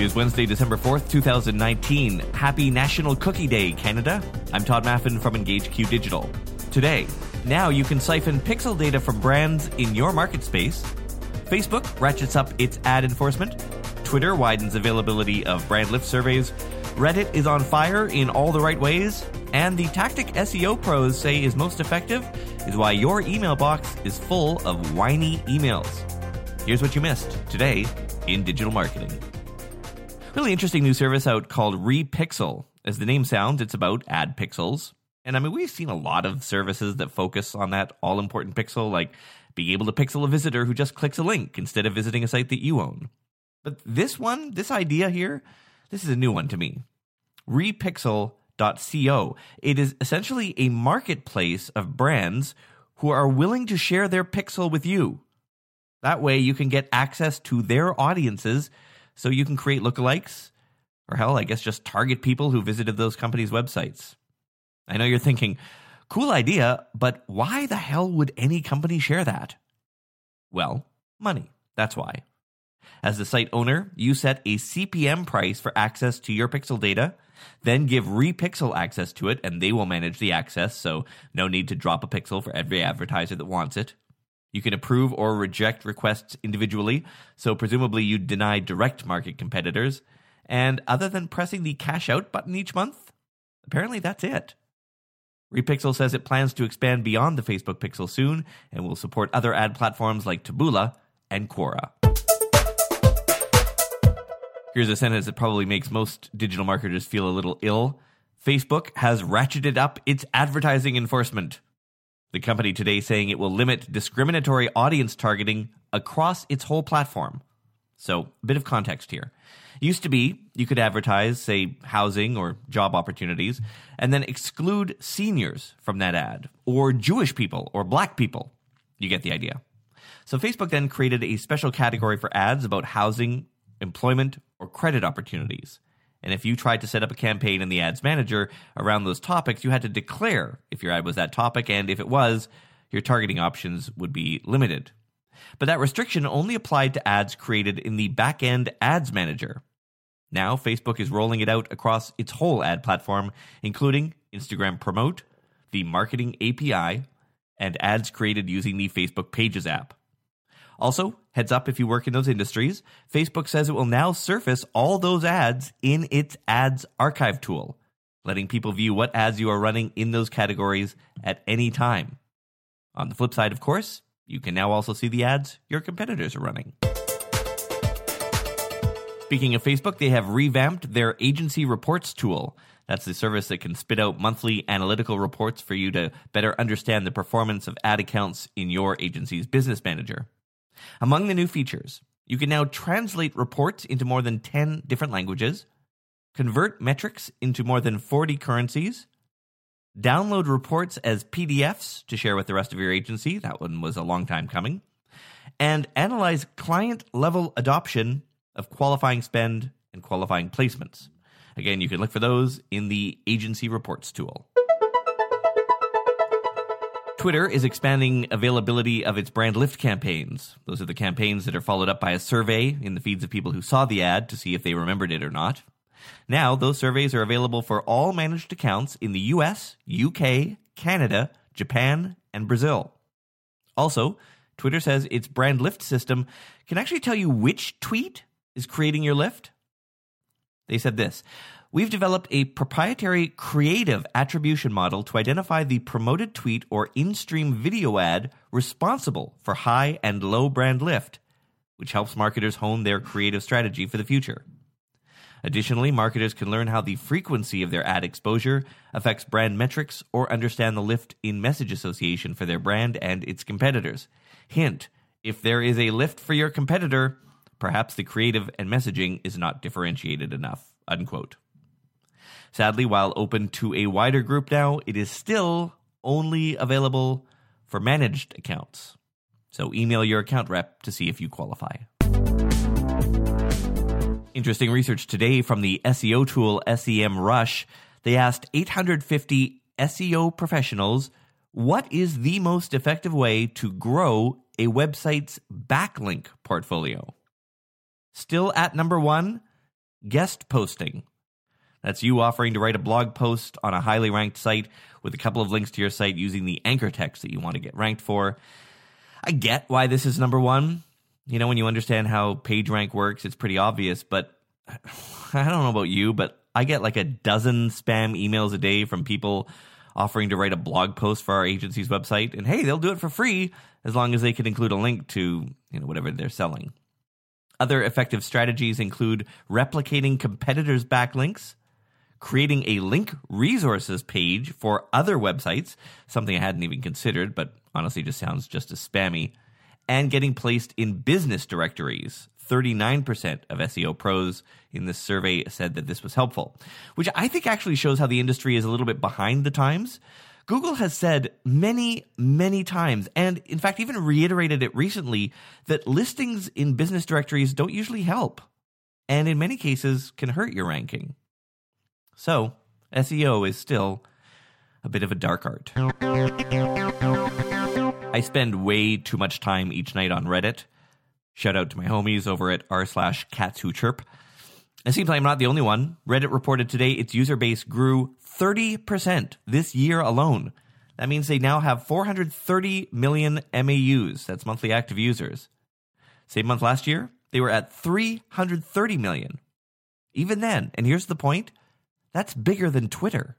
It is Wednesday, December 4th, 2019. Happy National Cookie Day, Canada. I'm Todd Maffin from EngageQ Digital. Today, now you can siphon pixel data from brands in your market space. Facebook ratchets up its ad enforcement. Twitter widens availability of brand lift surveys. Reddit is on fire in all the right ways. And the tactic SEO pros say is most effective is why your email box is full of whiny emails. Here's what you missed today in digital marketing. Really interesting new service out called Repixel. As the name sounds, it's about ad pixels. And I mean, we've seen a lot of services that focus on that all important pixel, like being able to pixel a visitor who just clicks a link instead of visiting a site that you own. But this one, this idea here, this is a new one to me. Repixel.co. It is essentially a marketplace of brands who are willing to share their pixel with you. That way you can get access to their audiences so you can create lookalikes, or hell, I guess just target people who visited those companies' websites. I know you're thinking, cool idea, but why the hell would any company share that? Well, money. That's why. As the site owner, you set a CPM price for access to your pixel data, then give Repixel access to it, and they will manage the access, so no need to drop a pixel for every advertiser that wants it. You can approve or reject requests individually, so presumably you deny direct market competitors. And other than pressing the cash out button each month, apparently that's it. Repixel says it plans to expand beyond the Facebook Pixel soon and will support other ad platforms like Taboola and Quora. Here's a sentence that probably makes most digital marketers feel a little ill. Facebook has ratcheted up its advertising enforcement. The company today saying it will limit discriminatory audience targeting across its whole platform. So, a bit of context here. Used to be you could advertise, say, housing or job opportunities, and then exclude seniors from that ad, or Jewish people, or black people. You get the idea. So, Facebook then created a special category for ads about housing, employment, or credit opportunities. And if you tried to set up a campaign in the ads manager around those topics, you had to declare if your ad was that topic, and if it was, your targeting options would be limited. But that restriction only applied to ads created in the back-end ads manager. Now, Facebook is rolling it out across its whole ad platform, including Instagram Promote, the Marketing API, and ads created using the Facebook Pages app. Also, heads up if you work in those industries, Facebook says it will now surface all those ads in its ads archive tool, letting people view what ads you are running in those categories at any time. On the flip side, of course, you can now also see the ads your competitors are running. Speaking of Facebook, they have revamped their agency reports tool. That's the service that can spit out monthly analytical reports for you to better understand the performance of ad accounts in your agency's business manager. Among the new features, you can now translate reports into more than 10 different languages, convert metrics into more than 40 currencies, download reports as PDFs to share with the rest of your agency. That one was a long time coming. And analyze client level adoption of qualifying spend and qualifying placements. Again, you can look for those in the agency reports tool. Twitter is expanding availability of its brand lift campaigns. Those are the campaigns that are followed up by a survey in the feeds of people who saw the ad to see if they remembered it or not. Now, those surveys are available for all managed accounts in the US, UK, Canada, Japan, and Brazil. Also, Twitter says its brand lift system can actually tell you which tweet is creating your lift. They said this We've developed a proprietary creative attribution model to identify the promoted tweet or in stream video ad responsible for high and low brand lift, which helps marketers hone their creative strategy for the future. Additionally, marketers can learn how the frequency of their ad exposure affects brand metrics or understand the lift in message association for their brand and its competitors. Hint if there is a lift for your competitor, perhaps the creative and messaging is not differentiated enough. Unquote. Sadly, while open to a wider group now, it is still only available for managed accounts. So email your account rep to see if you qualify. Interesting research today from the SEO tool SEMrush. They asked 850 SEO professionals what is the most effective way to grow a website's backlink portfolio? Still at number one, guest posting. That's you offering to write a blog post on a highly ranked site with a couple of links to your site using the anchor text that you want to get ranked for. I get why this is number one. You know, when you understand how PageRank works, it's pretty obvious, but I don't know about you, but I get like a dozen spam emails a day from people offering to write a blog post for our agency's website. And hey, they'll do it for free as long as they can include a link to, you know, whatever they're selling. Other effective strategies include replicating competitors' backlinks, creating a link resources page for other websites, something I hadn't even considered, but honestly just sounds just as spammy, and getting placed in business directories. 39% of SEO pros in this survey said that this was helpful, which I think actually shows how the industry is a little bit behind the times. Google has said many, many times, and in fact, even reiterated it recently, that listings in business directories don't usually help, and in many cases can hurt your ranking. So, SEO is still a bit of a dark art. I spend way too much time each night on Reddit. Shout out to my homies over at r slash cats who chirp. It seems like I'm not the only one. Reddit reported today its user base grew 30% this year alone. That means they now have 430 million MAUs. That's monthly active users. Same month last year, they were at 330 million. Even then, and here's the point that's bigger than Twitter.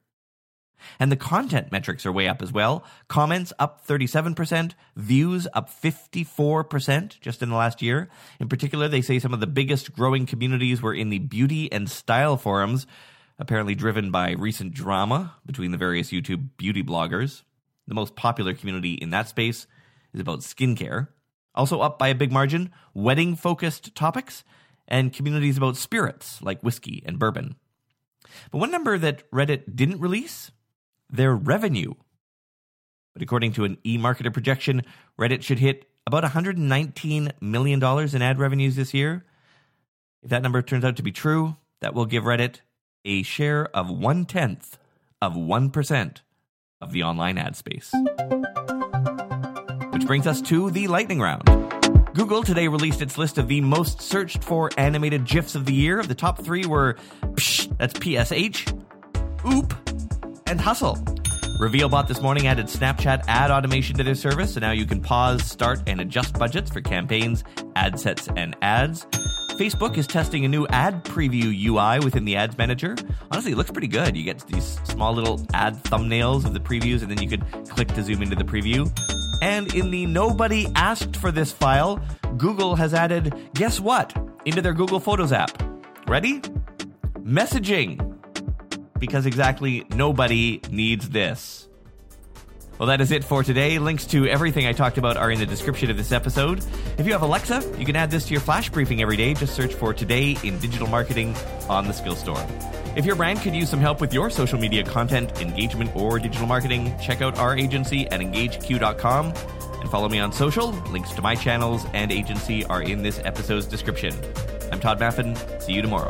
And the content metrics are way up as well. Comments up 37%, views up 54% just in the last year. In particular, they say some of the biggest growing communities were in the beauty and style forums, apparently driven by recent drama between the various YouTube beauty bloggers. The most popular community in that space is about skincare. Also up by a big margin, wedding focused topics and communities about spirits like whiskey and bourbon. But one number that Reddit didn't release their revenue. But according to an eMarketer projection, Reddit should hit about $119 million in ad revenues this year. If that number turns out to be true, that will give Reddit a share of one tenth of 1% of the online ad space. Which brings us to the lightning round. Google today released its list of the most searched for animated GIFs of the year. The top three were Psh, that's PSH, Oop, and Hustle. RevealBot this morning added Snapchat ad automation to their service, so now you can pause, start, and adjust budgets for campaigns, ad sets, and ads. Facebook is testing a new ad preview UI within the Ads Manager. Honestly, it looks pretty good. You get these small little ad thumbnails of the previews, and then you can click to zoom into the preview. And in the nobody asked for this file, Google has added, guess what, into their Google Photos app. Ready? Messaging because exactly nobody needs this. Well, that is it for today. Links to everything I talked about are in the description of this episode. If you have Alexa, you can add this to your flash briefing every day. Just search for Today in Digital Marketing on the Skill Store. If your brand could use some help with your social media content, engagement, or digital marketing, check out our agency at engageq.com and follow me on social. Links to my channels and agency are in this episode's description. I'm Todd Maffin. See you tomorrow.